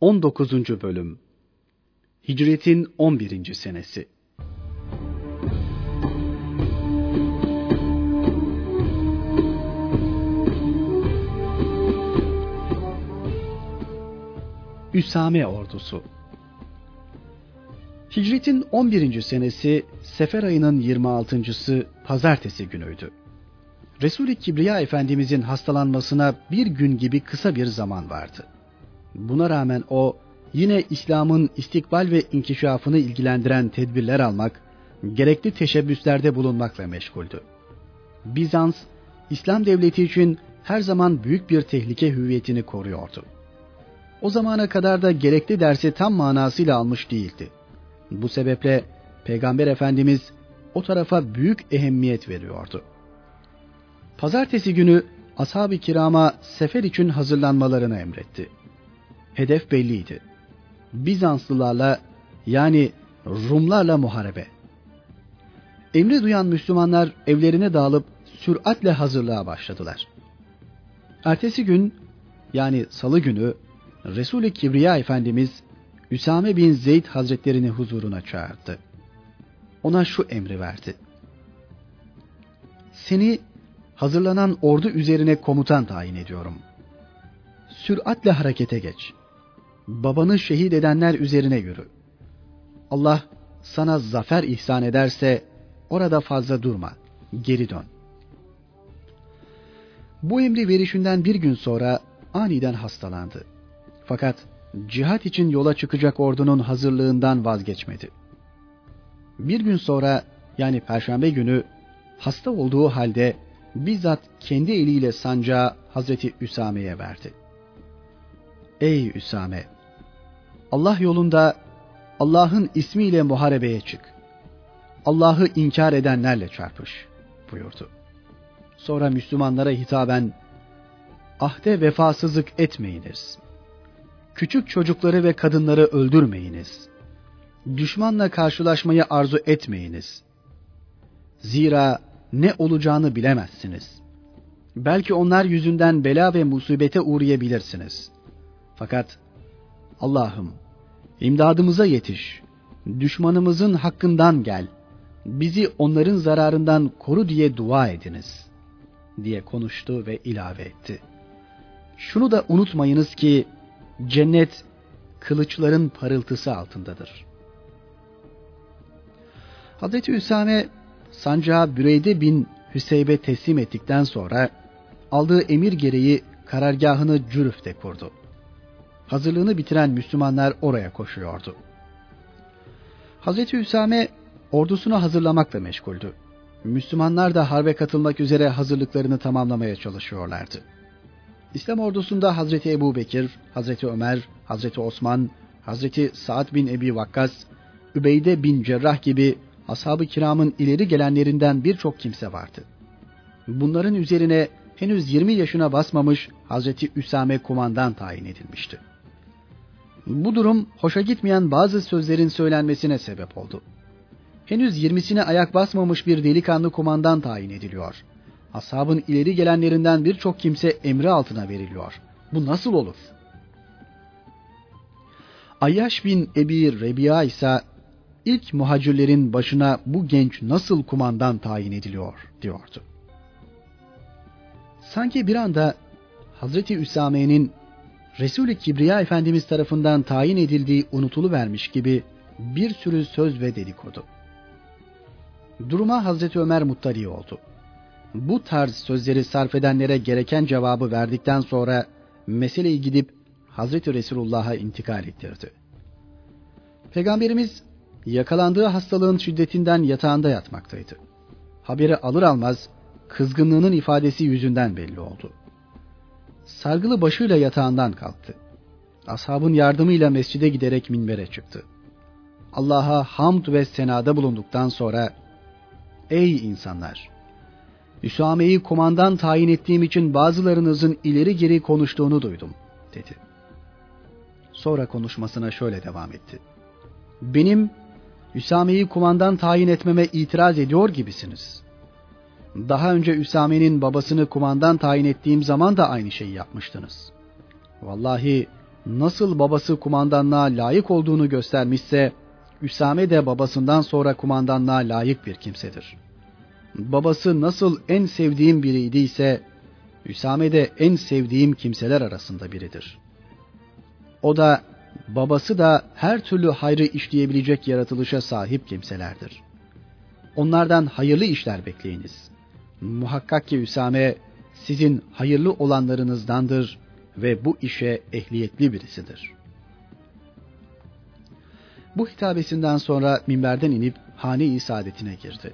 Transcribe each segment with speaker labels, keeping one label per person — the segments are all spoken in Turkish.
Speaker 1: 19. Bölüm Hicretin 11. Senesi Üsame Ordusu Hicretin 11. senesi Sefer ayının 26.sı pazartesi günüydü. Resul-i Kibriya Efendimizin hastalanmasına bir gün gibi kısa bir zaman vardı. Buna rağmen o yine İslam'ın istikbal ve inkişafını ilgilendiren tedbirler almak, gerekli teşebbüslerde bulunmakla meşguldü. Bizans, İslam devleti için her zaman büyük bir tehlike hüviyetini koruyordu. O zamana kadar da gerekli dersi tam manasıyla almış değildi. Bu sebeple Peygamber Efendimiz o tarafa büyük ehemmiyet veriyordu. Pazartesi günü ashab-ı kirama sefer için hazırlanmalarını emretti. Hedef belliydi. Bizanslılarla yani Rumlarla muharebe. Emri duyan Müslümanlar evlerine dağılıp süratle hazırlığa başladılar. Ertesi gün yani salı günü Resul-i Kibriya Efendimiz Üsame bin Zeyd Hazretlerini huzuruna çağırdı. Ona şu emri verdi. Seni hazırlanan ordu üzerine komutan tayin ediyorum. Süratle harekete geç babanı şehit edenler üzerine yürü. Allah sana zafer ihsan ederse orada fazla durma, geri dön. Bu emri verişinden bir gün sonra aniden hastalandı. Fakat cihat için yola çıkacak ordunun hazırlığından vazgeçmedi. Bir gün sonra yani perşembe günü hasta olduğu halde bizzat kendi eliyle sancağı Hazreti Üsame'ye verdi. Ey Üsame! Allah yolunda Allah'ın ismiyle muharebeye çık. Allah'ı inkar edenlerle çarpış buyurdu. Sonra Müslümanlara hitaben ahde vefasızlık etmeyiniz. Küçük çocukları ve kadınları öldürmeyiniz. Düşmanla karşılaşmayı arzu etmeyiniz. Zira ne olacağını bilemezsiniz. Belki onlar yüzünden bela ve musibete uğrayabilirsiniz. Fakat Allah'ım imdadımıza yetiş. Düşmanımızın hakkından gel. Bizi onların zararından koru diye dua ediniz. Diye konuştu ve ilave etti. Şunu da unutmayınız ki cennet kılıçların parıltısı altındadır. Hazreti Üsame sancağı Büreyde bin Hüseybe teslim ettikten sonra aldığı emir gereği karargahını Cürüf'te kurdu hazırlığını bitiren Müslümanlar oraya koşuyordu. Hazreti Hüsame ordusunu hazırlamakla meşguldü. Müslümanlar da harbe katılmak üzere hazırlıklarını tamamlamaya çalışıyorlardı. İslam ordusunda Hazreti Ebu Bekir, Hazreti Ömer, Hazreti Osman, Hazreti Sa'd bin Ebi Vakkas, Übeyde bin Cerrah gibi ashab-ı kiramın ileri gelenlerinden birçok kimse vardı. Bunların üzerine henüz 20 yaşına basmamış Hazreti Üsame kumandan tayin edilmişti. Bu durum hoşa gitmeyen bazı sözlerin söylenmesine sebep oldu. Henüz yirmisine ayak basmamış bir delikanlı kumandan tayin ediliyor. Ashabın ileri gelenlerinden birçok kimse emri altına veriliyor. Bu nasıl olur? Ayyaş bin Ebi Rebiya ise ilk muhacirlerin başına bu genç nasıl kumandan tayin ediliyor diyordu. Sanki bir anda Hazreti Üsame'nin Resul-i Kibriya Efendimiz tarafından tayin edildiği unutulu vermiş gibi bir sürü söz ve dedikodu. Duruma Hazreti Ömer muttali oldu. Bu tarz sözleri sarf edenlere gereken cevabı verdikten sonra meseleyi gidip Hazreti Resulullah'a intikal ettirdi. Peygamberimiz yakalandığı hastalığın şiddetinden yatağında yatmaktaydı. Haberi alır almaz kızgınlığının ifadesi yüzünden belli oldu.'' Sargılı başıyla yatağından kalktı. Ashabın yardımıyla mescide giderek minbere çıktı. Allah'a hamd ve senada bulunduktan sonra Ey insanlar! Üsame'yi kumandan tayin ettiğim için bazılarınızın ileri geri konuştuğunu duydum, dedi. Sonra konuşmasına şöyle devam etti. Benim Üsame'yi kumandan tayin etmeme itiraz ediyor gibisiniz. Daha önce Üsame'nin babasını kumandan tayin ettiğim zaman da aynı şeyi yapmıştınız. Vallahi nasıl babası kumandanlığa layık olduğunu göstermişse, Üsame de babasından sonra kumandanlığa layık bir kimsedir. Babası nasıl en sevdiğim biriydi Üsame de en sevdiğim kimseler arasında biridir. O da, babası da her türlü hayrı işleyebilecek yaratılışa sahip kimselerdir. Onlardan hayırlı işler bekleyiniz. Muhakkak ki Üsame sizin hayırlı olanlarınızdandır ve bu işe ehliyetli birisidir. Bu hitabesinden sonra minberden inip hane-i saadetine girdi.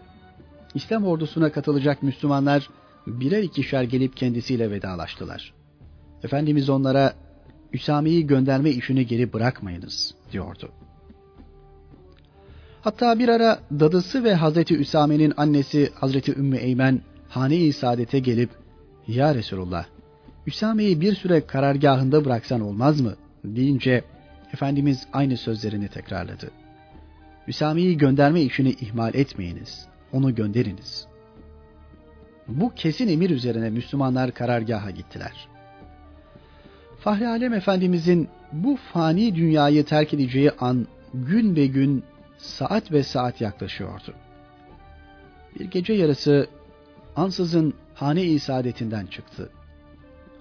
Speaker 1: İslam ordusuna katılacak Müslümanlar birer ikişer gelip kendisiyle vedalaştılar. Efendimiz onlara Üsame'yi gönderme işini geri bırakmayınız diyordu. Hatta bir ara dadısı ve Hazreti Üsame'nin annesi Hazreti Ümmü Eymen hane-i saadete gelip Ya Resulullah Üsame'yi bir süre karargahında bıraksan olmaz mı? deyince Efendimiz aynı sözlerini tekrarladı. Üsame'yi gönderme işini ihmal etmeyiniz. Onu gönderiniz. Bu kesin emir üzerine Müslümanlar karargaha gittiler. Fahri Alem Efendimizin bu fani dünyayı terk edeceği an gün ve gün, saat ve saat yaklaşıyordu. Bir gece yarısı ansızın hane-i saadetinden çıktı.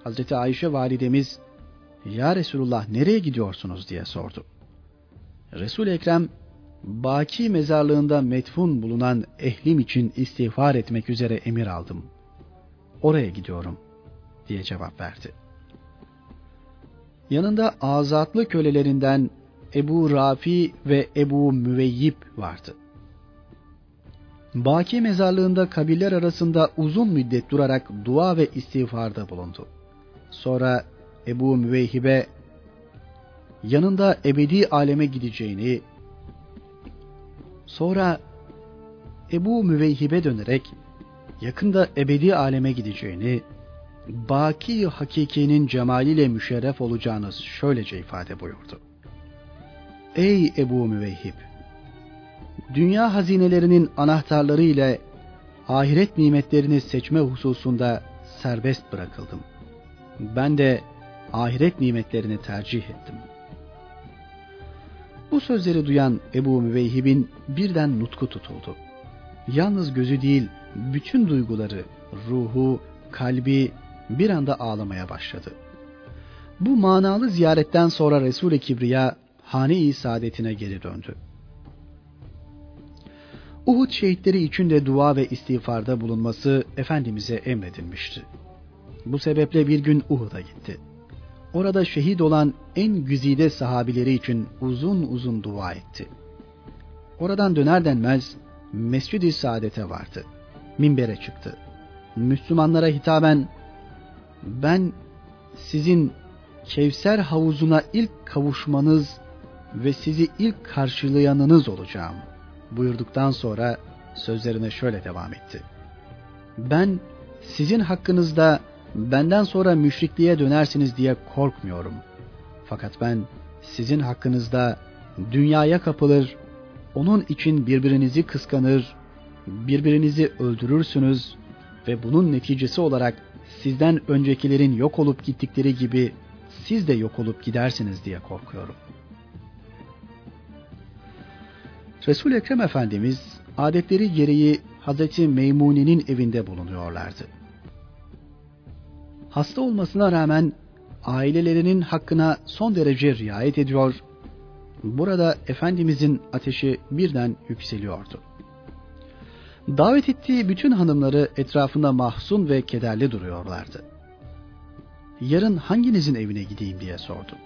Speaker 1: Hazreti Ayşe validemiz, Ya Resulullah nereye gidiyorsunuz diye sordu. resul Ekrem, Baki mezarlığında metfun bulunan ehlim için istiğfar etmek üzere emir aldım. Oraya gidiyorum diye cevap verdi. Yanında azatlı kölelerinden Ebu Rafi ve Ebu Müveyyip vardı. Baki mezarlığında kabiller arasında uzun müddet durarak dua ve istiğfarda bulundu. Sonra Ebu Müveyhibe yanında ebedi aleme gideceğini, sonra Ebu Müveyhibe dönerek yakında ebedi aleme gideceğini, baki hakikinin cemaliyle müşerref olacağınız şöylece ifade buyurdu. Ey Ebu Müveyhib! Dünya hazinelerinin anahtarları ile ahiret nimetlerini seçme hususunda serbest bırakıldım. Ben de ahiret nimetlerini tercih ettim. Bu sözleri duyan Ebu Müveyhib'in birden nutku tutuldu. Yalnız gözü değil, bütün duyguları, ruhu, kalbi bir anda ağlamaya başladı. Bu manalı ziyaretten sonra Resul-i Kibriya hane-i saadetine geri döndü. Uhud şehitleri için de dua ve istiğfarda bulunması Efendimiz'e emredilmişti. Bu sebeple bir gün Uhud'a gitti. Orada şehit olan en güzide sahabileri için uzun uzun dua etti. Oradan döner denmez Mescid-i Saadet'e vardı. Minbere çıktı. Müslümanlara hitaben ben sizin Kevser havuzuna ilk kavuşmanız ve sizi ilk karşılayanınız olacağım buyurduktan sonra sözlerine şöyle devam etti. Ben sizin hakkınızda benden sonra müşrikliğe dönersiniz diye korkmuyorum. Fakat ben sizin hakkınızda dünyaya kapılır, onun için birbirinizi kıskanır, birbirinizi öldürürsünüz ve bunun neticesi olarak sizden öncekilerin yok olup gittikleri gibi siz de yok olup gidersiniz diye korkuyorum. Resul Ekrem Efendimiz adetleri gereği Hazreti Meymune'nin evinde bulunuyorlardı. Hasta olmasına rağmen ailelerinin hakkına son derece riayet ediyor. Burada Efendimizin ateşi birden yükseliyordu. Davet ettiği bütün hanımları etrafında mahzun ve kederli duruyorlardı. Yarın hanginizin evine gideyim diye sordu.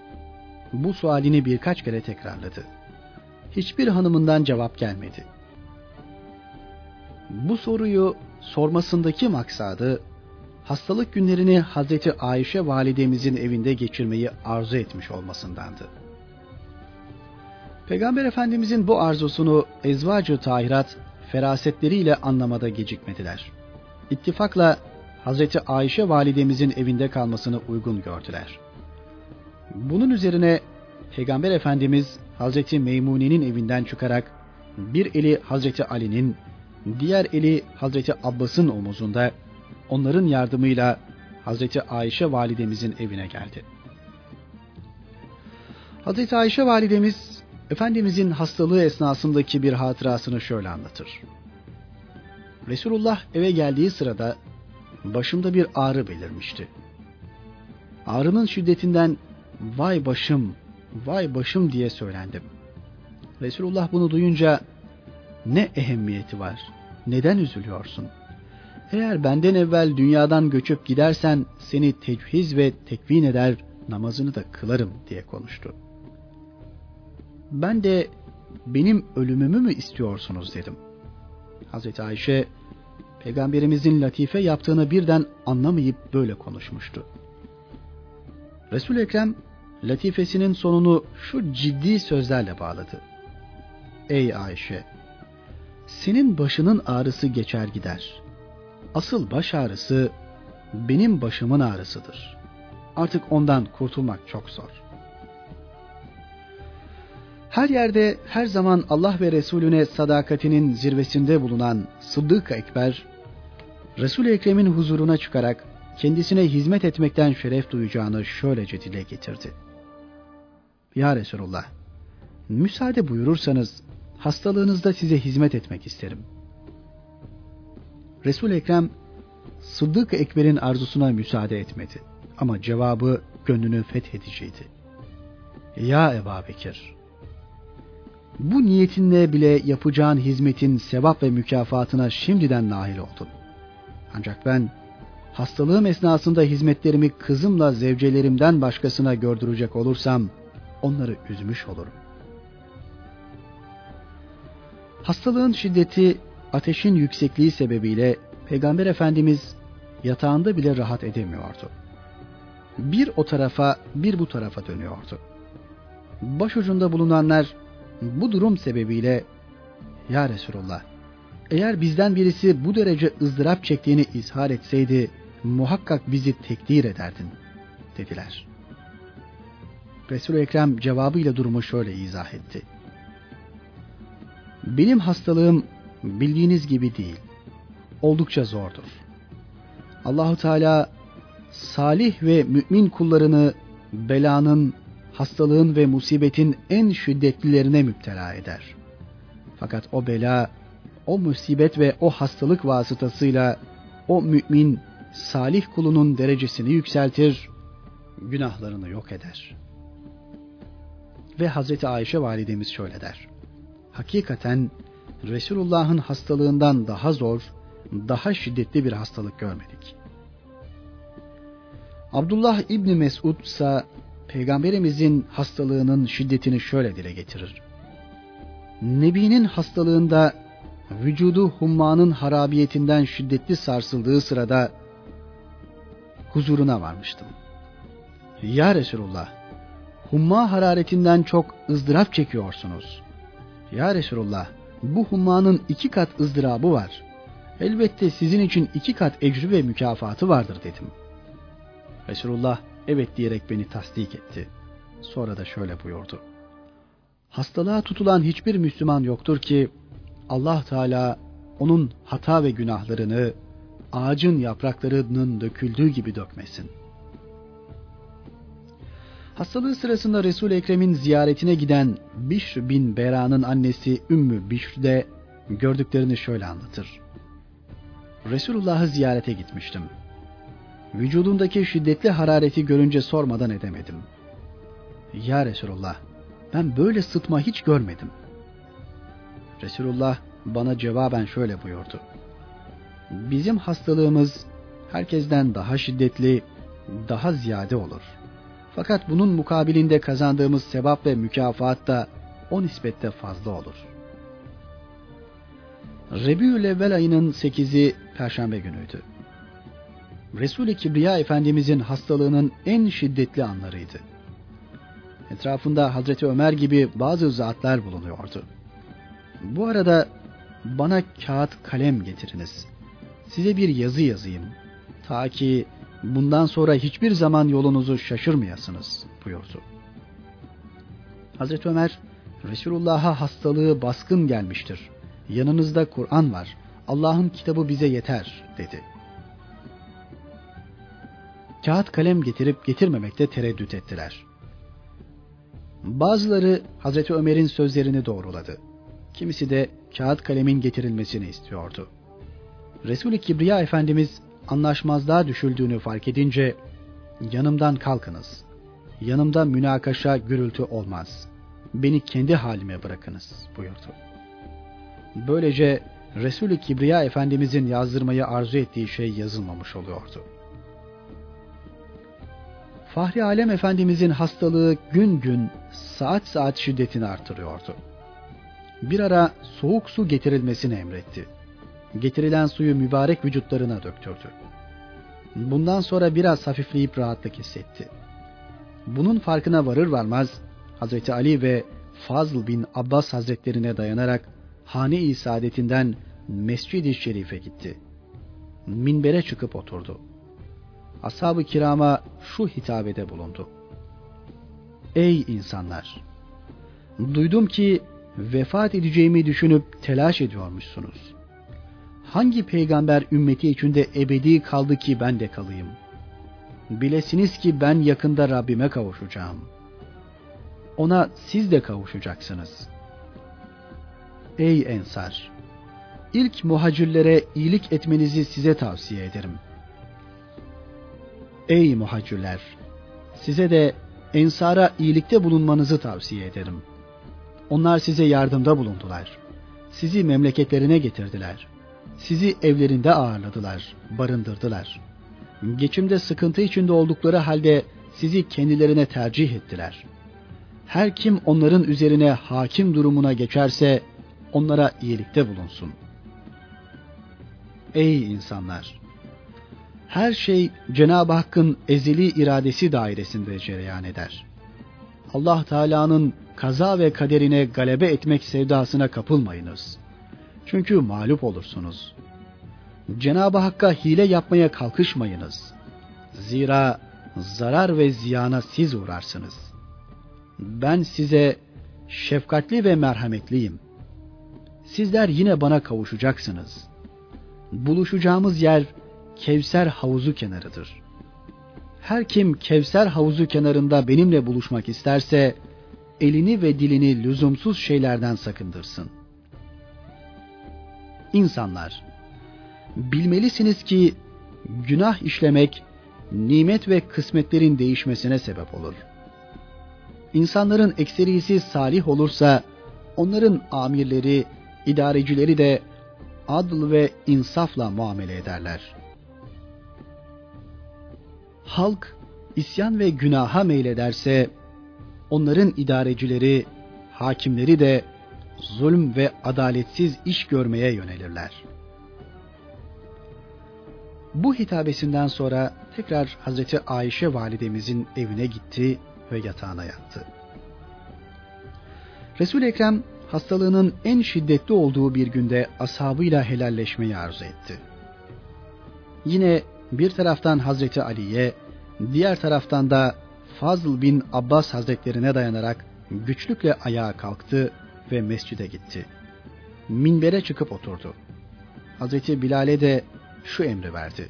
Speaker 1: Bu sualini birkaç kere tekrarladı. Hiçbir hanımından cevap gelmedi. Bu soruyu sormasındaki maksadı hastalık günlerini Hazreti Ayşe validemizin evinde geçirmeyi arzu etmiş olmasındandı. Peygamber Efendimizin bu arzusunu Ezvacı Tahirat ferasetleriyle anlamada gecikmediler. İttifakla Hazreti Ayşe validemizin evinde kalmasını uygun gördüler. Bunun üzerine Peygamber Efendimiz Hazreti Meymune'nin evinden çıkarak bir eli Hazreti Ali'nin, diğer eli Hazreti Abbas'ın omuzunda onların yardımıyla Hazreti Ayşe validemizin evine geldi. Hazreti Ayşe validemiz Efendimizin hastalığı esnasındaki bir hatırasını şöyle anlatır. Resulullah eve geldiği sırada başımda bir ağrı belirmişti. Ağrının şiddetinden vay başım, vay başım diye söylendim. Resulullah bunu duyunca ne ehemmiyeti var, neden üzülüyorsun? Eğer benden evvel dünyadan göçüp gidersen seni tecviz ve tekvin eder, namazını da kılarım diye konuştu. Ben de benim ölümümü mü istiyorsunuz dedim. Hazreti Ayşe peygamberimizin latife yaptığını birden anlamayıp böyle konuşmuştu. Resul Ekrem latifesinin sonunu şu ciddi sözlerle bağladı. Ey Ayşe! Senin başının ağrısı geçer gider. Asıl baş ağrısı benim başımın ağrısıdır. Artık ondan kurtulmak çok zor. Her yerde her zaman Allah ve Resulüne sadakatinin zirvesinde bulunan Sıddık Ekber, Resul-i Ekrem'in huzuruna çıkarak kendisine hizmet etmekten şeref duyacağını şöylece dile getirdi. Ya Resulullah, müsaade buyurursanız hastalığınızda size hizmet etmek isterim. Resul Ekrem Sıddık Ekber'in arzusuna müsaade etmedi ama cevabı gönlünü fethediciydi. Ya Eba Bekir, bu niyetinle bile yapacağın hizmetin sevap ve mükafatına şimdiden nail oldun. Ancak ben hastalığım esnasında hizmetlerimi kızımla zevcelerimden başkasına gördürecek olursam onları üzmüş olurum. Hastalığın şiddeti, ateşin yüksekliği sebebiyle Peygamber Efendimiz yatağında bile rahat edemiyordu. Bir o tarafa, bir bu tarafa dönüyordu. Başucunda bulunanlar bu durum sebebiyle Ya Resulullah eğer bizden birisi bu derece ızdırap çektiğini izhar etseydi muhakkak bizi tekdir ederdin dediler. Resul-i Ekrem cevabıyla durumu şöyle izah etti. Benim hastalığım bildiğiniz gibi değil. Oldukça zordur. Allahu Teala salih ve mümin kullarını belanın, hastalığın ve musibetin en şiddetlilerine müptela eder. Fakat o bela, o musibet ve o hastalık vasıtasıyla o mümin, salih kulunun derecesini yükseltir, günahlarını yok eder. Ve Hazreti Ayşe validemiz şöyle der. Hakikaten Resulullah'ın hastalığından daha zor, daha şiddetli bir hastalık görmedik. Abdullah İbni Mesud ise Peygamberimizin hastalığının şiddetini şöyle dile getirir. Nebi'nin hastalığında vücudu hummanın harabiyetinden şiddetli sarsıldığı sırada huzuruna varmıştım. Ya Resulullah, humma hararetinden çok ızdırap çekiyorsunuz. Ya Resulullah, bu hummanın iki kat ızdırabı var. Elbette sizin için iki kat ecri ve mükafatı vardır dedim. Resulullah evet diyerek beni tasdik etti. Sonra da şöyle buyurdu. Hastalığa tutulan hiçbir Müslüman yoktur ki Allah Teala onun hata ve günahlarını ağacın yapraklarının döküldüğü gibi dökmesin. Hastalığı sırasında Resul-i Ekrem'in ziyaretine giden Bişr bin Bera'nın annesi Ümmü Bişr de gördüklerini şöyle anlatır. Resulullah'ı ziyarete gitmiştim. Vücudundaki şiddetli harareti görünce sormadan edemedim. Ya Resulullah, ben böyle sıtma hiç görmedim. Resulullah bana cevaben şöyle buyurdu. Bizim hastalığımız herkesten daha şiddetli, daha ziyade olur. Fakat bunun mukabilinde kazandığımız sevap ve mükafat da o nispette fazla olur. Rebiül Evvel ayının 8'i Perşembe günüydü. Resul-i Kibriya Efendimizin hastalığının en şiddetli anlarıydı. Etrafında Hazreti Ömer gibi bazı zatlar bulunuyordu. Bu arada bana kağıt kalem getiriniz. Size bir yazı yazayım. Ta ki bundan sonra hiçbir zaman yolunuzu şaşırmayasınız buyurdu. Hazreti Ömer, Resulullah'a hastalığı baskın gelmiştir. Yanınızda Kur'an var. Allah'ın kitabı bize yeter dedi. Kağıt kalem getirip getirmemekte tereddüt ettiler. Bazıları Hazreti Ömer'in sözlerini doğruladı. Kimisi de kağıt kalemin getirilmesini istiyordu. Resul-i Kibriya Efendimiz anlaşmazlığa düşüldüğünü fark edince yanımdan kalkınız. Yanımda münakaşa gürültü olmaz. Beni kendi halime bırakınız buyurdu. Böylece Resul-i Kibriya Efendimizin yazdırmayı arzu ettiği şey yazılmamış oluyordu. Fahri Alem Efendimizin hastalığı gün gün saat saat şiddetini artırıyordu. Bir ara soğuk su getirilmesini emretti. Getirilen suyu mübarek vücutlarına döktürdü. Bundan sonra biraz hafifleyip rahatlık hissetti. Bunun farkına varır varmaz Hazreti Ali ve Fazl bin Abbas Hazretlerine dayanarak hane-i saadetinden Mescid-i Şerif'e gitti. Minbere çıkıp oturdu. Ashab-ı kirama şu hitabede bulundu. Ey insanlar! Duydum ki vefat edeceğimi düşünüp telaş ediyormuşsunuz. Hangi peygamber ümmeti içinde ebedi kaldı ki ben de kalayım? Bilesiniz ki ben yakında Rabbime kavuşacağım. Ona siz de kavuşacaksınız. Ey ensar! İlk muhacirlere iyilik etmenizi size tavsiye ederim. Ey muhacirler! Size de ensara iyilikte bulunmanızı tavsiye ederim. Onlar size yardımda bulundular. Sizi memleketlerine getirdiler. Sizi evlerinde ağırladılar, barındırdılar. Geçimde sıkıntı içinde oldukları halde sizi kendilerine tercih ettiler. Her kim onların üzerine hakim durumuna geçerse onlara iyilikte bulunsun. Ey insanlar! Her şey Cenab-ı Hakk'ın ezeli iradesi dairesinde cereyan eder. Allah Teala'nın kaza ve kaderine galebe etmek sevdasına kapılmayınız. Çünkü mağlup olursunuz. Cenab-ı Hakk'a hile yapmaya kalkışmayınız. Zira zarar ve ziyana siz uğrarsınız. Ben size şefkatli ve merhametliyim. Sizler yine bana kavuşacaksınız. Buluşacağımız yer Kevser havuzu kenarıdır. Her kim Kevser havuzu kenarında benimle buluşmak isterse elini ve dilini lüzumsuz şeylerden sakındırsın. İnsanlar, bilmelisiniz ki günah işlemek nimet ve kısmetlerin değişmesine sebep olur. İnsanların ekserisi salih olursa onların amirleri, idarecileri de adl ve insafla muamele ederler. Halk isyan ve günaha meylederse onların idarecileri, hakimleri de zulüm ve adaletsiz iş görmeye yönelirler. Bu hitabesinden sonra tekrar Hazreti Ayşe validemizin evine gitti ve yatağına yattı. Resul Ekrem hastalığının en şiddetli olduğu bir günde ashabıyla helalleşmeyi arzu etti. Yine bir taraftan Hazreti Ali'ye, diğer taraftan da Fazıl bin Abbas Hazretlerine dayanarak güçlükle ayağa kalktı ve mescide gitti. Minbere çıkıp oturdu. Hazreti Bilal'e de şu emri verdi.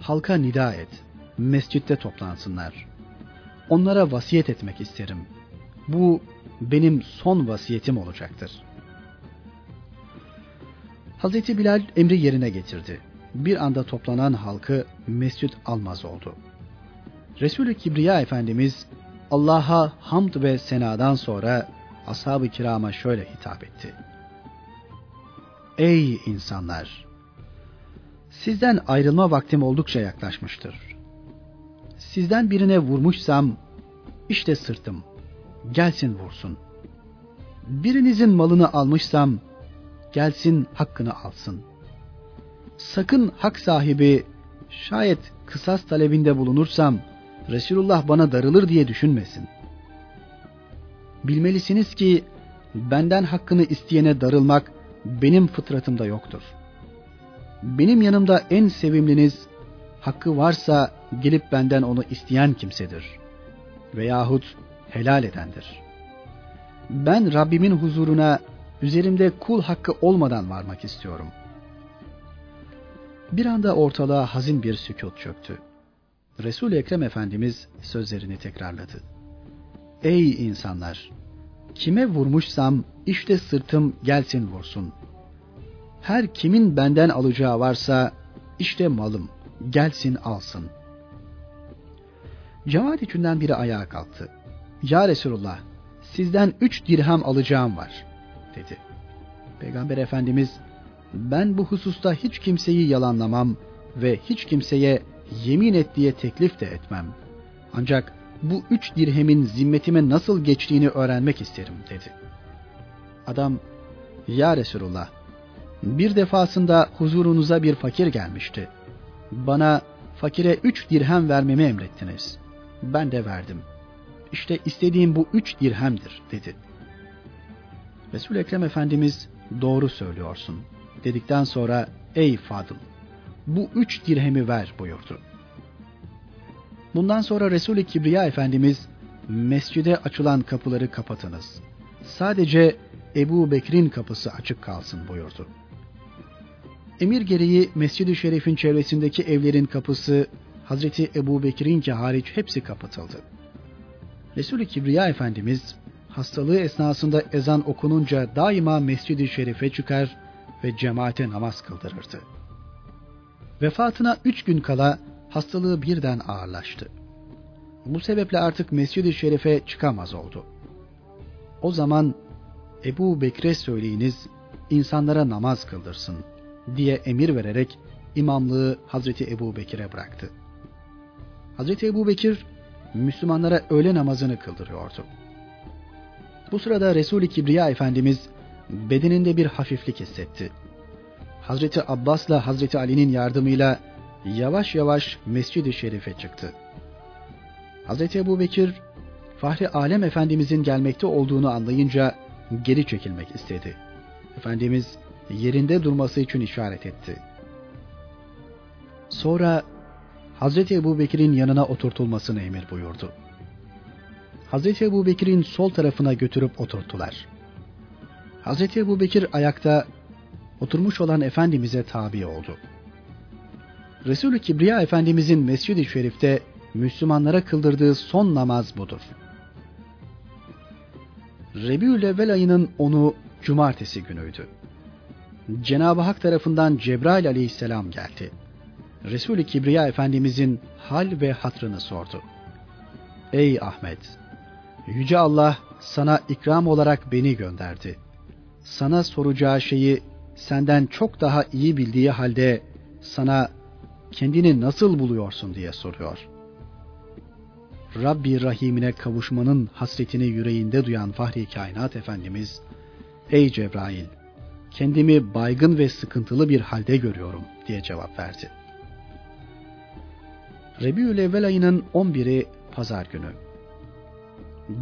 Speaker 1: Halka nida et, mescitte toplansınlar. Onlara vasiyet etmek isterim. Bu benim son vasiyetim olacaktır. Hazreti Bilal emri yerine getirdi bir anda toplanan halkı mescit almaz oldu. Resulü Kibriya Efendimiz Allah'a hamd ve senadan sonra ashab-ı kirama şöyle hitap etti. Ey insanlar! Sizden ayrılma vaktim oldukça yaklaşmıştır. Sizden birine vurmuşsam, işte sırtım, gelsin vursun. Birinizin malını almışsam, gelsin hakkını alsın.'' sakın hak sahibi şayet kısas talebinde bulunursam Resulullah bana darılır diye düşünmesin. Bilmelisiniz ki benden hakkını isteyene darılmak benim fıtratımda yoktur. Benim yanımda en sevimliniz hakkı varsa gelip benden onu isteyen kimsedir. Veyahut helal edendir. Ben Rabbimin huzuruna üzerimde kul hakkı olmadan varmak istiyorum.'' Bir anda ortalığa hazin bir sükut çöktü. Resul-i Ekrem Efendimiz sözlerini tekrarladı. Ey insanlar! Kime vurmuşsam işte sırtım gelsin vursun. Her kimin benden alacağı varsa işte malım gelsin alsın. Cemaat içinden biri ayağa kalktı. Ya Resulullah sizden üç dirhem alacağım var dedi. Peygamber Efendimiz ben bu hususta hiç kimseyi yalanlamam ve hiç kimseye yemin et diye teklif de etmem. Ancak bu üç dirhemin zimmetime nasıl geçtiğini öğrenmek isterim dedi. Adam, ya Resulullah, bir defasında huzurunuza bir fakir gelmişti. Bana fakire üç dirhem vermemi emrettiniz. Ben de verdim. İşte istediğim bu üç dirhemdir dedi. Resul Ekrem Efendimiz doğru söylüyorsun dedikten sonra ey Fadıl bu üç dirhemi ver buyurdu. Bundan sonra Resul-i Kibriya Efendimiz mescide açılan kapıları kapatınız. Sadece Ebu Bekir'in kapısı açık kalsın buyurdu. Emir gereği Mescid-i Şerif'in çevresindeki evlerin kapısı Hazreti Ebu Bekir'inki hariç hepsi kapatıldı. Resul-i Kibriya Efendimiz hastalığı esnasında ezan okununca daima Mescid-i Şerif'e çıkar ve cemaate namaz kıldırırdı. Vefatına üç gün kala hastalığı birden ağırlaştı. Bu sebeple artık Mescid-i Şerif'e çıkamaz oldu. O zaman Ebu Bekir'e söyleyiniz, insanlara namaz kıldırsın diye emir vererek imamlığı Hazreti Ebu Bekir'e bıraktı. Hazreti Ebu Bekir Müslümanlara öğle namazını kıldırıyordu. Bu sırada Resul-i Kibriya Efendimiz bedeninde bir hafiflik hissetti. Hazreti Abbas'la Hazreti Ali'nin yardımıyla yavaş yavaş Mescid-i Şerif'e çıktı. Hazreti Ebu Bekir, Fahri Alem Efendimizin gelmekte olduğunu anlayınca geri çekilmek istedi. Efendimiz yerinde durması için işaret etti. Sonra Hazreti Ebu Bekir'in yanına oturtulmasını emir buyurdu. Hazreti Ebu Bekir'in sol tarafına götürüp oturttular. Hazreti Ebu Bekir ayakta oturmuş olan Efendimiz'e tabi oldu. Resulü Kibriya Efendimizin Mescid-i Şerif'te Müslümanlara kıldırdığı son namaz budur. Rebiül Evvel ayının 10'u cumartesi günüydü. Cenab-ı Hak tarafından Cebrail aleyhisselam geldi. Resul-i Kibriya Efendimizin hal ve hatrını sordu. Ey Ahmet! Yüce Allah sana ikram olarak beni gönderdi. Sana soracağı şeyi senden çok daha iyi bildiği halde sana kendini nasıl buluyorsun diye soruyor. Rabbi Rahim'ine kavuşmanın hasretini yüreğinde duyan Fahri Kainat Efendimiz, Ey Cebrail, kendimi baygın ve sıkıntılı bir halde görüyorum diye cevap verdi. Rebiül Evvel ayının 11'i Pazar günü.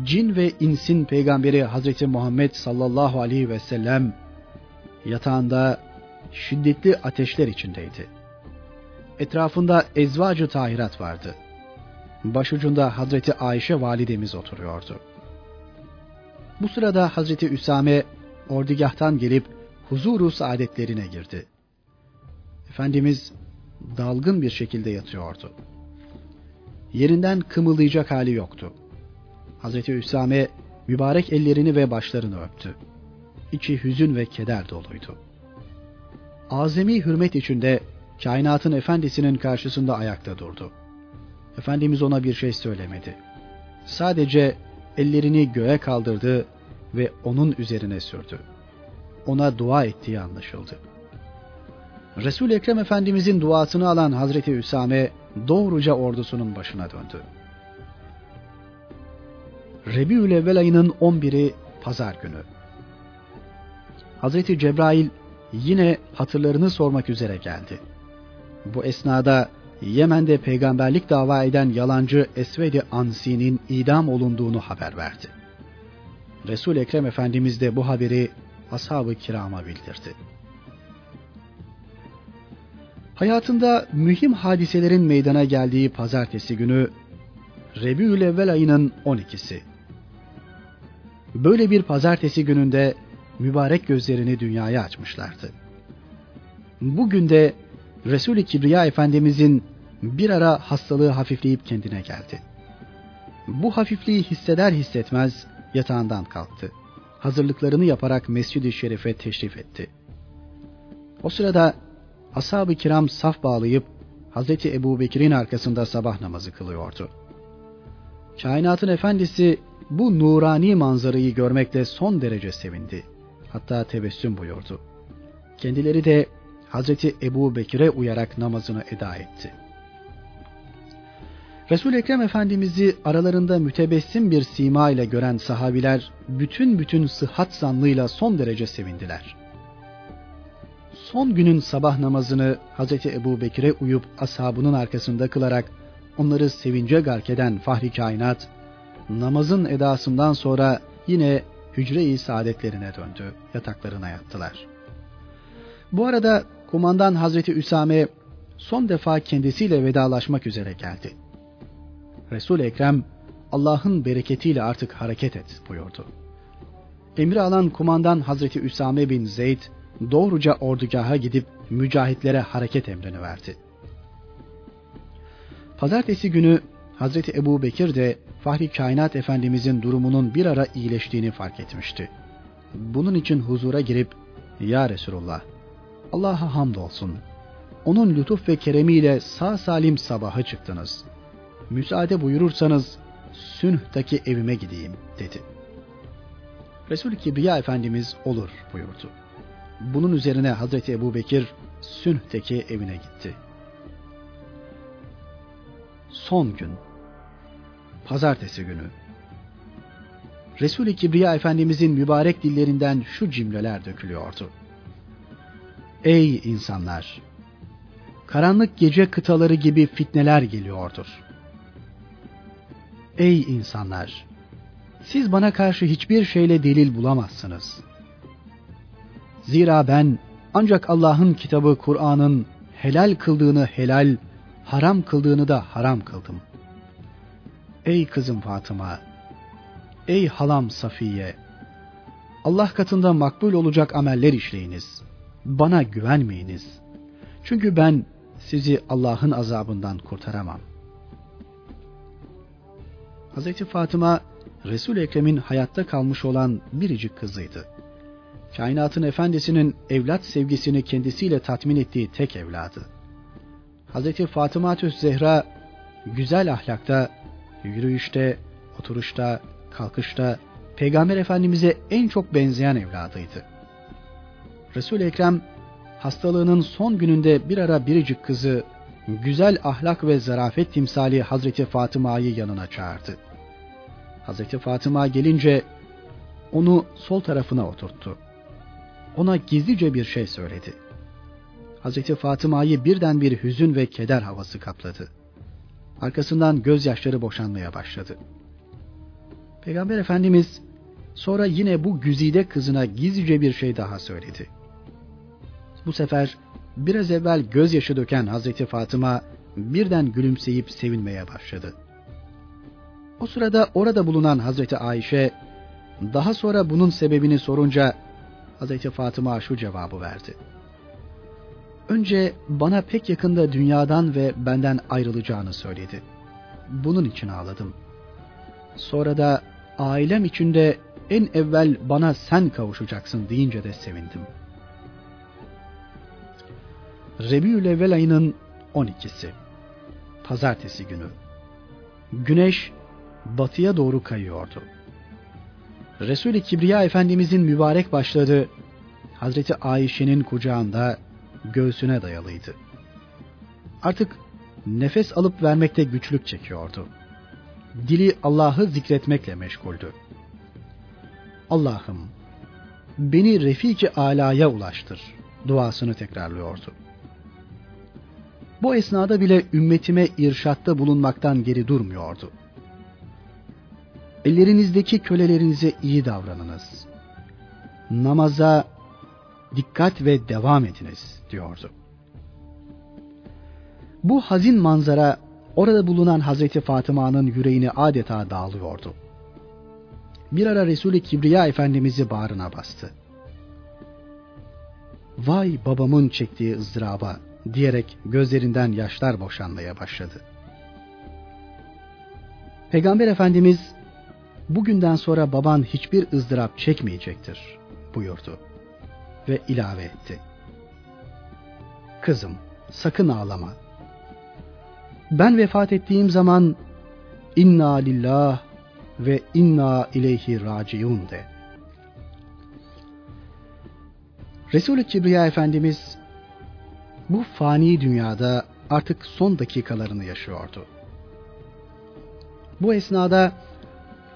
Speaker 1: Cin ve insin peygamberi Hazreti Muhammed sallallahu aleyhi ve sellem yatağında şiddetli ateşler içindeydi. Etrafında ezvacı tahirat vardı. Başucunda Hazreti Ayşe validemiz oturuyordu. Bu sırada Hazreti Üsame ordigahtan gelip huzuru saadetlerine girdi. Efendimiz dalgın bir şekilde yatıyordu. Yerinden kımıldayacak hali yoktu. Hazreti Üsame mübarek ellerini ve başlarını öptü. İçi hüzün ve keder doluydu. Azemi hürmet içinde kainatın efendisinin karşısında ayakta durdu. Efendimiz ona bir şey söylemedi. Sadece ellerini göğe kaldırdı ve onun üzerine sürdü. Ona dua ettiği anlaşıldı. Resul Ekrem Efendimizin duasını alan Hazreti Üsame doğruca ordusunun başına döndü. Rebiül Evvel ayının 11'i pazar günü. Hazreti Cebrail yine hatırlarını sormak üzere geldi. Bu esnada Yemen'de peygamberlik dava eden yalancı Esvedi Ansi'nin idam olunduğunu haber verdi. Resul Ekrem Efendimiz de bu haberi ashab-ı kirama bildirdi. Hayatında mühim hadiselerin meydana geldiği pazartesi günü Rebiül Evvel ayının 12'si. Böyle bir pazartesi gününde mübarek gözlerini dünyaya açmışlardı. Bugün de Resul-i Kibriya Efendimizin bir ara hastalığı hafifleyip kendine geldi. Bu hafifliği hisseder hissetmez yatağından kalktı. Hazırlıklarını yaparak Mescid-i Şerif'e teşrif etti. O sırada ashab-ı kiram saf bağlayıp Hazreti Ebu Bekir'in arkasında sabah namazı kılıyordu. Kainatın efendisi bu nurani manzarayı görmekle son derece sevindi. Hatta tebessüm buyurdu. Kendileri de Hazreti Ebu Bekir'e uyarak namazını eda etti. Resul Ekrem Efendimiz'i aralarında mütebessim bir sima ile gören sahabiler bütün bütün sıhhat zannıyla son derece sevindiler. Son günün sabah namazını Hazreti Ebu Bekir'e uyup ashabının arkasında kılarak onları sevince gark eden Fahri Kainat, namazın edasından sonra yine hücre-i saadetlerine döndü, yataklarına yattılar. Bu arada kumandan Hazreti Üsame son defa kendisiyle vedalaşmak üzere geldi. Resul-i Ekrem Allah'ın bereketiyle artık hareket et buyurdu. Emri alan kumandan Hazreti Üsame bin Zeyd doğruca ordugaha gidip mücahitlere hareket emrini verdi. Pazartesi günü Hazreti Ebu Bekir de Fahri Kainat Efendimizin durumunun bir ara iyileştiğini fark etmişti. Bunun için huzura girip, Ya Resulullah, Allah'a hamdolsun. Onun lütuf ve keremiyle sağ salim sabaha çıktınız. Müsaade buyurursanız Sünh'taki evime gideyim dedi. Resul-i Kibriya Efendimiz olur buyurdu. Bunun üzerine Hazreti Ebu Bekir Sünh'teki evine gitti. Son gün Pazartesi günü Resul-i Kibriya Efendimizin mübarek dillerinden şu cümleler dökülüyordu. Ey insanlar! Karanlık gece kıtaları gibi fitneler geliyordur. Ey insanlar! Siz bana karşı hiçbir şeyle delil bulamazsınız. Zira ben ancak Allah'ın kitabı Kur'an'ın helal kıldığını helal, haram kıldığını da haram kıldım. Ey kızım Fatıma! Ey halam Safiye! Allah katında makbul olacak ameller işleyiniz. Bana güvenmeyiniz. Çünkü ben sizi Allah'ın azabından kurtaramam. Hz. Fatıma, resul Ekrem'in hayatta kalmış olan biricik kızıydı. Kainatın efendisinin evlat sevgisini kendisiyle tatmin ettiği tek evladı. Hz. Fatıma Zehra, güzel ahlakta, yürüyüşte, oturuşta, kalkışta, Peygamber Efendimiz'e en çok benzeyen evladıydı. Resul-i Ekrem hastalığının son gününde bir ara biricik kızı, güzel ahlak ve zarafet timsali Hazreti Fatıma'yı yanına çağırdı. Hazreti Fatıma gelince onu sol tarafına oturttu. Ona gizlice bir şey söyledi. Hazreti Fatıma'yı birden bir hüzün ve keder havası kapladı. Arkasından gözyaşları boşanmaya başladı. Peygamber Efendimiz sonra yine bu güzide kızına gizlice bir şey daha söyledi. Bu sefer biraz evvel gözyaşı döken Hazreti Fatıma birden gülümseyip sevinmeye başladı. O sırada orada bulunan Hazreti Ayşe daha sonra bunun sebebini sorunca Hazreti Fatıma şu cevabı verdi. Önce bana pek yakında dünyadan ve benden ayrılacağını söyledi. Bunun için ağladım. Sonra da ailem içinde en evvel bana sen kavuşacaksın deyince de sevindim. Rebiül Evvel ayının 12'si. Pazartesi günü. Güneş batıya doğru kayıyordu. Resul-i Kibriya Efendimizin mübarek başladı Hazreti Ayşe'nin kucağında göğsüne dayalıydı. Artık nefes alıp vermekte güçlük çekiyordu. Dili Allah'ı zikretmekle meşguldü. Allah'ım beni Refiki Ala'ya ulaştır duasını tekrarlıyordu. Bu esnada bile ümmetime irşatta bulunmaktan geri durmuyordu. Ellerinizdeki kölelerinize iyi davranınız. Namaza dikkat ve devam ediniz diyordu. Bu hazin manzara orada bulunan Hazreti Fatıma'nın yüreğini adeta dağılıyordu. Bir ara Resul-i Kibriya Efendimiz'i bağrına bastı. Vay babamın çektiği ızdıraba diyerek gözlerinden yaşlar boşanmaya başladı. Peygamber Efendimiz bugünden sonra baban hiçbir ızdırap çekmeyecektir buyurdu ve ilave etti. Kızım sakın ağlama. Ben vefat ettiğim zaman inna lillah ve inna ileyhi raciun de. Resul-i Kibriya Efendimiz bu fani dünyada artık son dakikalarını yaşıyordu. Bu esnada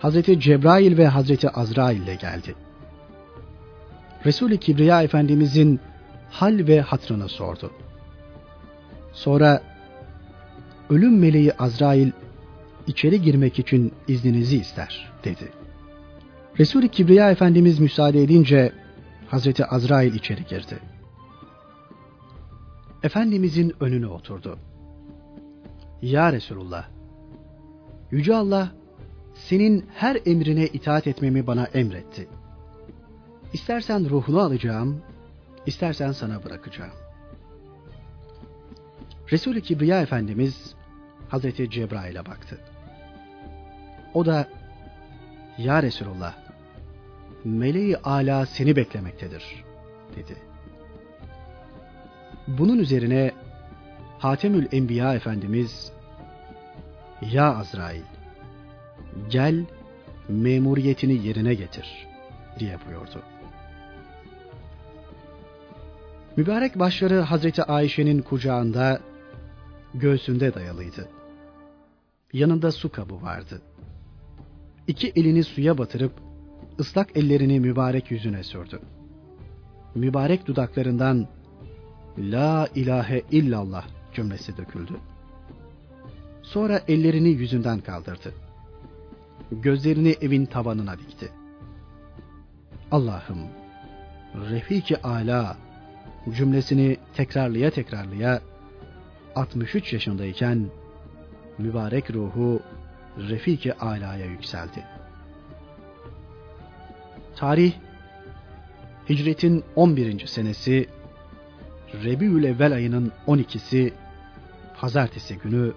Speaker 1: Hazreti Cebrail ve Hazreti Azrail ile geldi. Resul-i Kibriya Efendimizin hal ve hatrını sordu. Sonra ölüm meleği Azrail içeri girmek için izninizi ister dedi. Resul-i Kibriya Efendimiz müsaade edince Hazreti Azrail içeri girdi. Efendimizin önüne oturdu. Ya Resulullah, Yüce Allah senin her emrine itaat etmemi bana emretti. İstersen ruhunu alacağım, istersen sana bırakacağım. Resul-i Kibriya Efendimiz Hazreti Cebrail'e baktı. O da Ya Resulullah meleği ala seni beklemektedir dedi. Bunun üzerine Hatemül Enbiya Efendimiz Ya Azrail gel memuriyetini yerine getir diye buyurdu. Mübarek başları Hazreti Ayşe'nin kucağında göğsünde dayalıydı. Yanında su kabı vardı. İki elini suya batırıp ıslak ellerini mübarek yüzüne sürdü. Mübarek dudaklarından La ilahe illallah cümlesi döküldü. Sonra ellerini yüzünden kaldırdı. Gözlerini evin tavanına dikti. Allah'ım, Refiki Ala cümlesini tekrarlıya tekrarlıya 63 yaşındayken mübarek ruhu Refiki Ala'ya yükseldi. Tarih Hicretin 11. senesi Rebiül Evvel ayının 12'si Pazartesi günü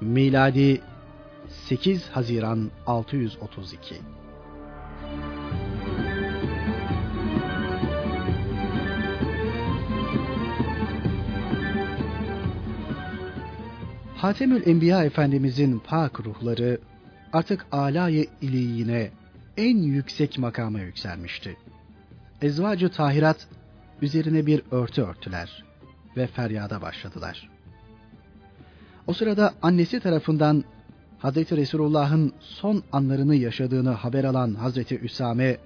Speaker 1: miladi 8 Haziran 632 Hatemül Enbiya Efendimizin pak ruhları artık alayı en yüksek makama yükselmişti. Ezvacı tahirat üzerine bir örtü örtüler ve feryada başladılar. O sırada annesi tarafından Hazreti Resulullah'ın son anlarını yaşadığını haber alan Hazreti Üsame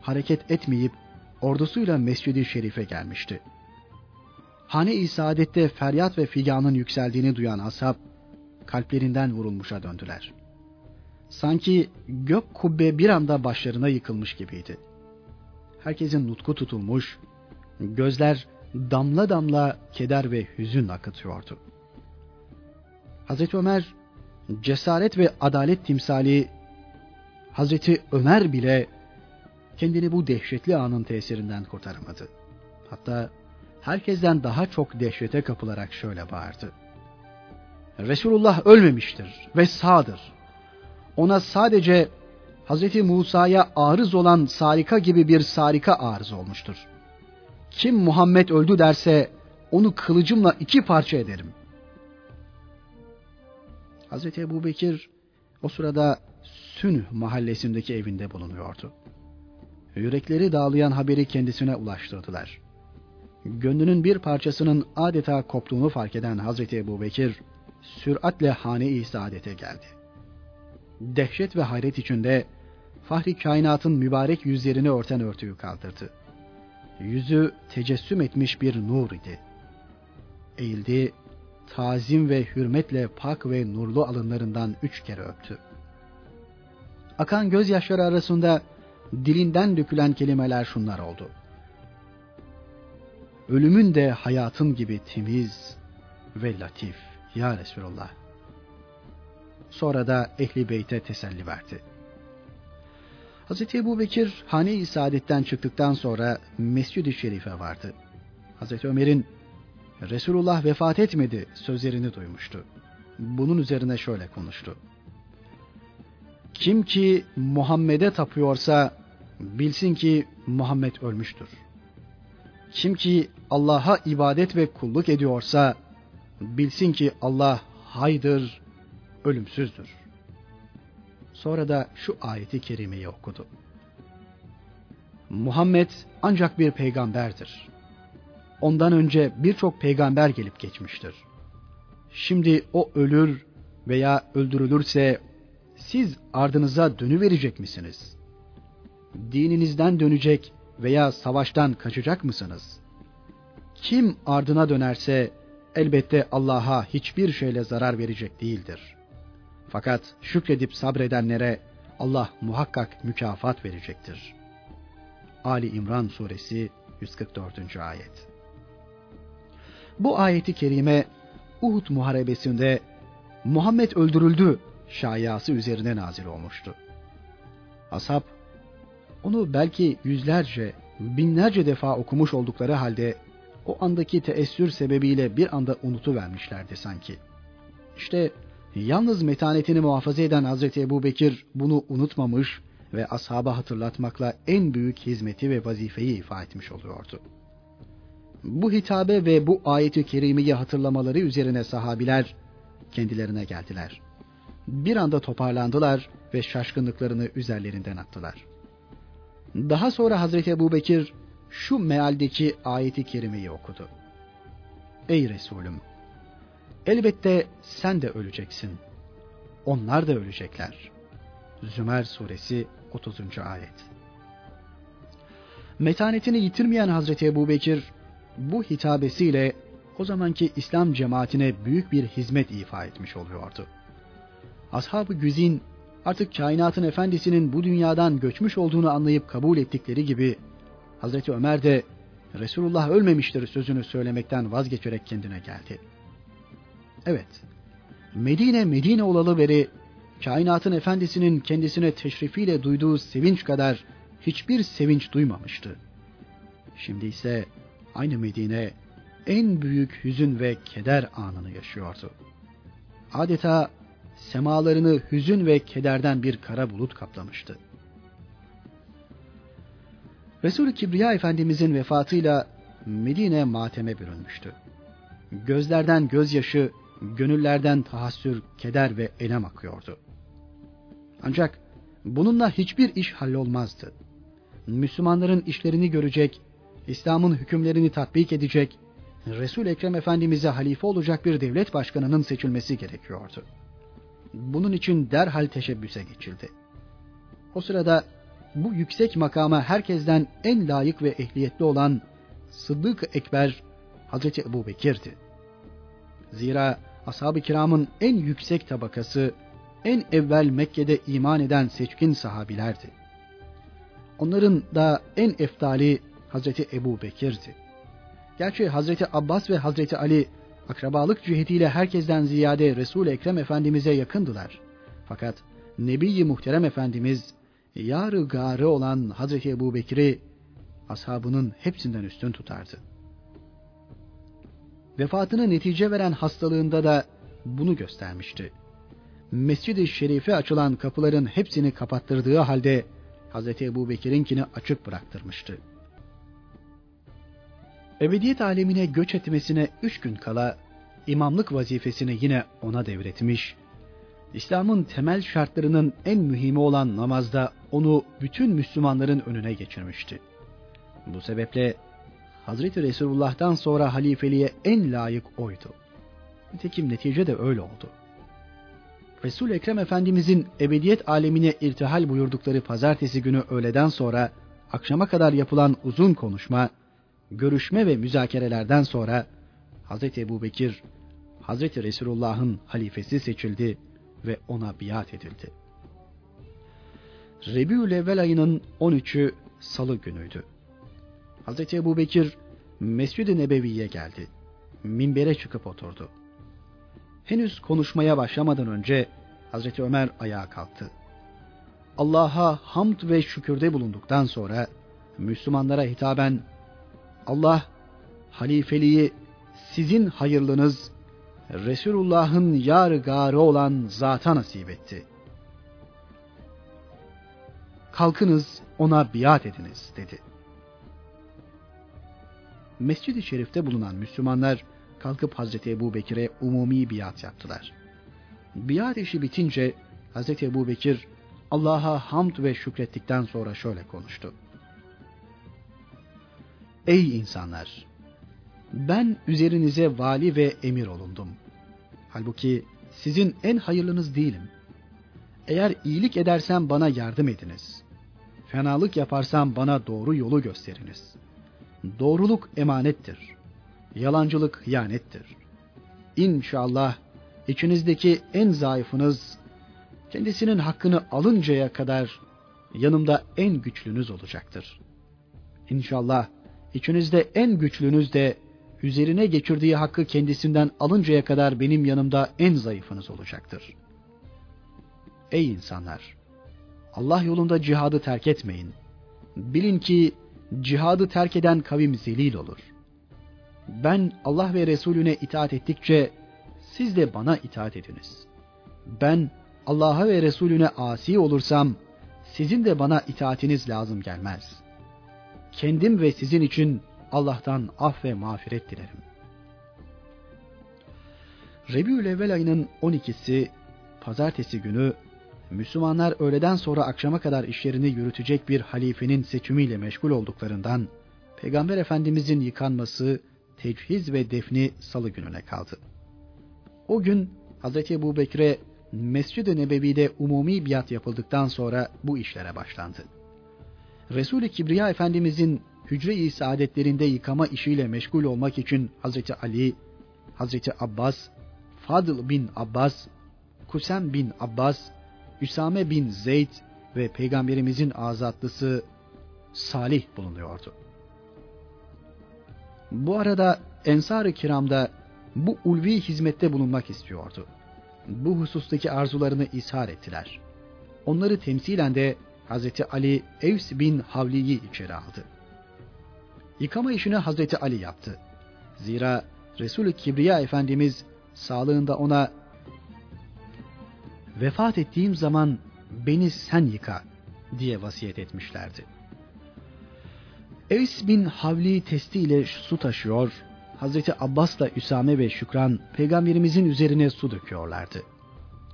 Speaker 1: hareket etmeyip ordusuyla Mescid-i Şerif'e gelmişti. Hane-i Saadet'te feryat ve figanın yükseldiğini duyan ashab kalplerinden vurulmuşa döndüler. Sanki gök kubbe bir anda başlarına yıkılmış gibiydi. Herkesin nutku tutulmuş, gözler damla damla keder ve hüzün akıtıyordu. Hazreti Ömer cesaret ve adalet timsali Hazreti Ömer bile kendini bu dehşetli anın tesirinden kurtaramadı. Hatta herkesten daha çok dehşete kapılarak şöyle bağırdı. Resulullah ölmemiştir ve sağdır. Ona sadece Hazreti Musa'ya arız olan sarika gibi bir sarika arız olmuştur. Kim Muhammed öldü derse onu kılıcımla iki parça ederim. Hazreti Ebu Bekir o sırada Sünh mahallesindeki evinde bulunuyordu. Yürekleri dağlayan haberi kendisine ulaştırdılar. Gönlünün bir parçasının adeta koptuğunu fark eden Hazreti Ebu Bekir, süratle hane-i saadete geldi. Dehşet ve hayret içinde Fahri kainatın mübarek yüzlerini örten örtüyü kaldırdı. Yüzü tecessüm etmiş bir nur idi. Eğildi, tazim ve hürmetle pak ve nurlu alınlarından üç kere öptü. Akan gözyaşları arasında dilinden dökülen kelimeler şunlar oldu. Ölümün de hayatın gibi temiz ve latif ya Resulallah. Sonra da Ehli Beyt'e teselli verdi. Hz. Ebu Bekir hane-i saadetten çıktıktan sonra Mescid-i Şerif'e vardı. Hz. Ömer'in Resulullah vefat etmedi sözlerini duymuştu. Bunun üzerine şöyle konuştu. Kim ki Muhammed'e tapıyorsa bilsin ki Muhammed ölmüştür. Kim ki Allah'a ibadet ve kulluk ediyorsa bilsin ki Allah haydır, ölümsüzdür. Sonra da şu ayeti kerimeyi okudu. Muhammed ancak bir peygamberdir. Ondan önce birçok peygamber gelip geçmiştir. Şimdi o ölür veya öldürülürse siz ardınıza dönüverecek misiniz? Dininizden dönecek veya savaştan kaçacak mısınız? Kim ardına dönerse elbette Allah'a hiçbir şeyle zarar verecek değildir. Fakat şükredip sabredenlere Allah muhakkak mükafat verecektir. Ali İmran suresi 144. ayet. Bu ayeti kerime Uhud muharebesinde Muhammed öldürüldü şayası üzerine nazil olmuştu. Ashab onu belki yüzlerce, binlerce defa okumuş oldukları halde o andaki teessür sebebiyle bir anda unutuvermişlerdi sanki. İşte yalnız metanetini muhafaza eden Hazreti Ebu Bekir bunu unutmamış ve ashaba hatırlatmakla en büyük hizmeti ve vazifeyi ifa etmiş oluyordu. Bu hitabe ve bu ayeti kerimeyi hatırlamaları üzerine sahabiler kendilerine geldiler. Bir anda toparlandılar ve şaşkınlıklarını üzerlerinden attılar. Daha sonra Hazreti Ebu Bekir şu mealdeki ayeti kerimeyi okudu. Ey Resulüm! Elbette sen de öleceksin. Onlar da ölecekler. Zümer suresi 30. ayet. Metanetini yitirmeyen Hazreti Ebu Bekir bu hitabesiyle o zamanki İslam cemaatine büyük bir hizmet ifa etmiş oluyordu. Ashab-ı Güzin artık kainatın efendisinin bu dünyadan göçmüş olduğunu anlayıp kabul ettikleri gibi Hazreti Ömer de Resulullah ölmemiştir sözünü söylemekten vazgeçerek kendine geldi. Evet, Medine Medine olalı beri kainatın efendisinin kendisine teşrifiyle duyduğu sevinç kadar hiçbir sevinç duymamıştı. Şimdi ise aynı Medine en büyük hüzün ve keder anını yaşıyordu. Adeta semalarını hüzün ve kederden bir kara bulut kaplamıştı. Resul-i Kibriya Efendimizin vefatıyla Medine mateme bürünmüştü. Gözlerden gözyaşı, gönüllerden tahassür, keder ve elem akıyordu. Ancak bununla hiçbir iş hallolmazdı. Müslümanların işlerini görecek, İslam'ın hükümlerini tatbik edecek, resul Ekrem Efendimiz'e halife olacak bir devlet başkanının seçilmesi gerekiyordu. Bunun için derhal teşebbüse geçildi. O sırada bu yüksek makama herkesten en layık ve ehliyetli olan Sıddık Ekber Hazreti Ebu Bekir'di. Zira ashab-ı kiramın en yüksek tabakası, en evvel Mekke'de iman eden seçkin sahabilerdi. Onların da en eftali Hazreti Ebu Bekir'di. Gerçi Hazreti Abbas ve Hazreti Ali akrabalık cihetiyle herkesten ziyade Resul-i Ekrem Efendimiz'e yakındılar. Fakat Nebi-i Muhterem Efendimiz yarı garı olan Hazreti Ebu Bekir'i ashabının hepsinden üstün tutardı. Vefatını netice veren hastalığında da bunu göstermişti. Mescid-i Şerif'e açılan kapıların hepsini kapattırdığı halde Hazreti Ebu Bekir'inkini açık bıraktırmıştı. Ebediyet alemine göç etmesine üç gün kala imamlık vazifesini yine ona devretmiş İslam'ın temel şartlarının en mühimi olan namazda onu bütün Müslümanların önüne geçirmişti. Bu sebeple Hazreti Resulullah'tan sonra halifeliğe en layık oydu. Nitekim netice de öyle oldu. Resul Ekrem Efendimizin ebediyet alemine irtihal buyurdukları pazartesi günü öğleden sonra akşama kadar yapılan uzun konuşma, görüşme ve müzakerelerden sonra Hazreti Ebu Bekir, Hazreti Resulullah'ın halifesi seçildi ve ona biat edildi. Rebiül Evvel ayının 13'ü salı günüydü. Hazreti Ebu Bekir Mescid-i Nebevi'ye geldi. Minbere çıkıp oturdu. Henüz konuşmaya başlamadan önce Hazreti Ömer ayağa kalktı. Allah'a hamd ve şükürde bulunduktan sonra Müslümanlara hitaben Allah halifeliği sizin hayırlınız Resulullah'ın yar garı olan zata nasip etti. kalkınız ona biat ediniz dedi. Mescid-i Şerif'te bulunan Müslümanlar kalkıp Hazreti Ebu Bekir'e umumi biat yaptılar. Biat işi bitince Hazreti Ebu Bekir Allah'a hamd ve şükrettikten sonra şöyle konuştu. Ey insanlar! Ben üzerinize vali ve emir olundum. Halbuki sizin en hayırlınız değilim. Eğer iyilik edersem bana yardım ediniz. Fenalık yaparsam bana doğru yolu gösteriniz. Doğruluk emanettir. Yalancılık hıyanettir. İnşallah içinizdeki en zayıfınız kendisinin hakkını alıncaya kadar yanımda en güçlünüz olacaktır. İnşallah içinizde en güçlünüz de üzerine geçirdiği hakkı kendisinden alıncaya kadar benim yanımda en zayıfınız olacaktır. Ey insanlar! Allah yolunda cihadı terk etmeyin. Bilin ki cihadı terk eden kavim zelil olur. Ben Allah ve Resulüne itaat ettikçe siz de bana itaat ediniz. Ben Allah'a ve Resulüne asi olursam sizin de bana itaatiniz lazım gelmez. Kendim ve sizin için Allah'tan af ve mağfiret dilerim. Rebiül Evvel ayının 12'si pazartesi günü Müslümanlar öğleden sonra akşama kadar işlerini yürütecek bir halifenin seçimiyle meşgul olduklarından Peygamber Efendimizin yıkanması, tecihiz ve defni salı gününe kaldı. O gün Hz. Ebu Bekir'e Mescid-i Nebevi'de umumi biat yapıldıktan sonra bu işlere başlandı. Resul-i Kibriya Efendimizin hücre-i saadetlerinde yıkama işiyle meşgul olmak için Hazreti Ali, Hazreti Abbas, Fadıl bin Abbas, Kusem bin Abbas, Üsame bin Zeyd ve Peygamberimizin azatlısı Salih bulunuyordu. Bu arada Ensar-ı Kiram'da bu ulvi hizmette bulunmak istiyordu. Bu husustaki arzularını ishar ettiler. Onları temsilen de Hazreti Ali Evs bin Havli'yi içeri aldı. Yıkama işini Hazreti Ali yaptı. Zira Resulü Kibriya Efendimiz sağlığında ona vefat ettiğim zaman beni sen yıka diye vasiyet etmişlerdi. Eys bin Havli testiyle su taşıyor, Hazreti Abbas'la Üsame ve Şükran peygamberimizin üzerine su döküyorlardı.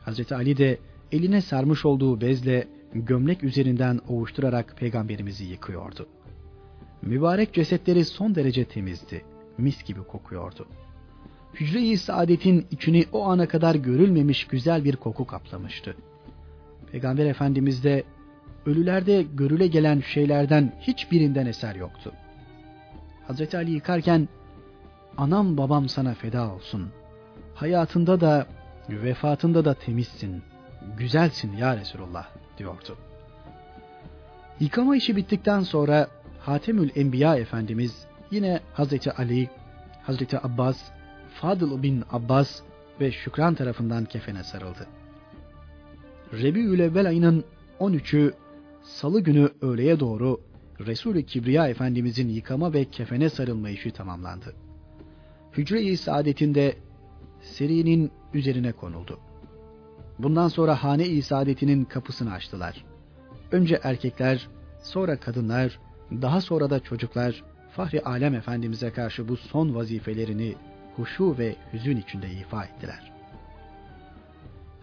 Speaker 1: Hazreti Ali de eline sarmış olduğu bezle gömlek üzerinden ovuşturarak peygamberimizi yıkıyordu. Mübarek cesetleri son derece temizdi, mis gibi kokuyordu. Hücre-i saadetin içini o ana kadar görülmemiş güzel bir koku kaplamıştı. Peygamber Efendimiz de ölülerde görüle gelen şeylerden hiçbirinden eser yoktu. Hazreti Ali yıkarken anam babam sana feda olsun. Hayatında da vefatında da temizsin, güzelsin ya Resulullah diyordu. Yıkama işi bittikten sonra Hatemül Enbiya Efendimiz yine Hazreti Ali, Hazreti Abbas, Fadıl bin Abbas ve Şükran tarafından kefene sarıldı. Rebiül Evvel ayının 13'ü Salı günü öğleye doğru Resul-i Kibriya Efendimizin yıkama ve kefene sarılma işi tamamlandı. Hücre-i saadetinde serinin üzerine konuldu. Bundan sonra hane-i saadetinin kapısını açtılar. Önce erkekler, sonra kadınlar, daha sonra da çocuklar Fahri Alem Efendimiz'e karşı bu son vazifelerini huşu ve hüzün içinde ifa ettiler.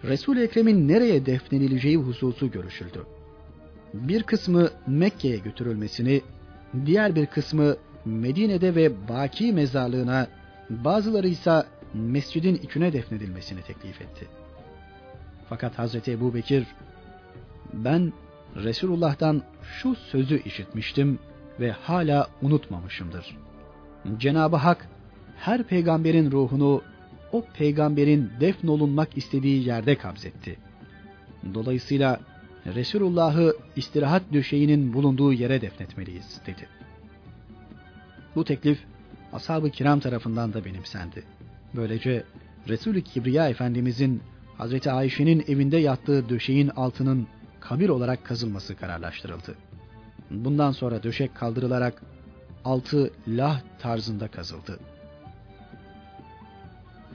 Speaker 1: Resul-i Ekrem'in nereye defnedileceği hususu görüşüldü. Bir kısmı Mekke'ye götürülmesini, diğer bir kısmı Medine'de ve Baki mezarlığına, bazıları ise mescidin içine defnedilmesini teklif etti. Fakat Hazreti Ebu Bekir, ben Resulullah'tan şu sözü işitmiştim ve hala unutmamışımdır. Cenab-ı Hak her peygamberin ruhunu o peygamberin defnolunmak istediği yerde kabzetti. Dolayısıyla Resulullah'ı istirahat döşeğinin bulunduğu yere defnetmeliyiz dedi. Bu teklif ashab-ı kiram tarafından da benimsendi. Böylece Resul-i Kibriya Efendimizin Hazreti Ayşe'nin evinde yattığı döşeğin altının kabir olarak kazılması kararlaştırıldı. Bundan sonra döşek kaldırılarak altı lah tarzında kazıldı.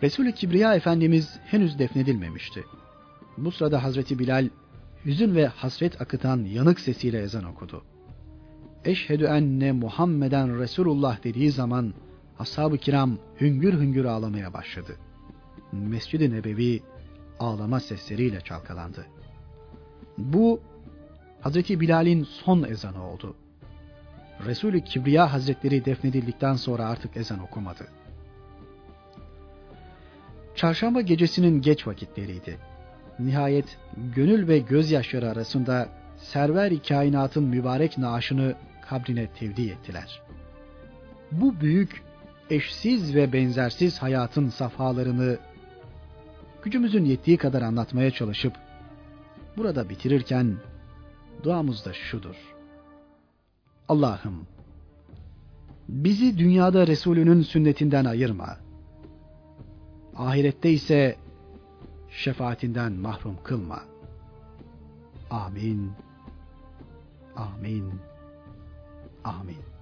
Speaker 1: Resul-i Kibriya Efendimiz henüz defnedilmemişti. Bu sırada Hazreti Bilal hüzün ve hasret akıtan yanık sesiyle ezan okudu. Eşhedü enne Muhammeden Resulullah dediği zaman ashab-ı kiram hüngür hüngür ağlamaya başladı. Mescid-i Nebevi ağlama sesleriyle çalkalandı. Bu Hazreti Bilal'in son ezanı oldu. Resulü Kibriya Hazretleri defnedildikten sonra artık ezan okumadı. Çarşamba gecesinin geç vakitleriydi. Nihayet gönül ve gözyaşları arasında server-i kainatın mübarek naaşını kabrine tevdi ettiler. Bu büyük, eşsiz ve benzersiz hayatın safhalarını gücümüzün yettiği kadar anlatmaya çalışıp burada bitirirken duamız da şudur. Allah'ım bizi dünyada Resulünün sünnetinden ayırma. Ahirette ise şefaatinden mahrum kılma. Amin. Amin. Amin.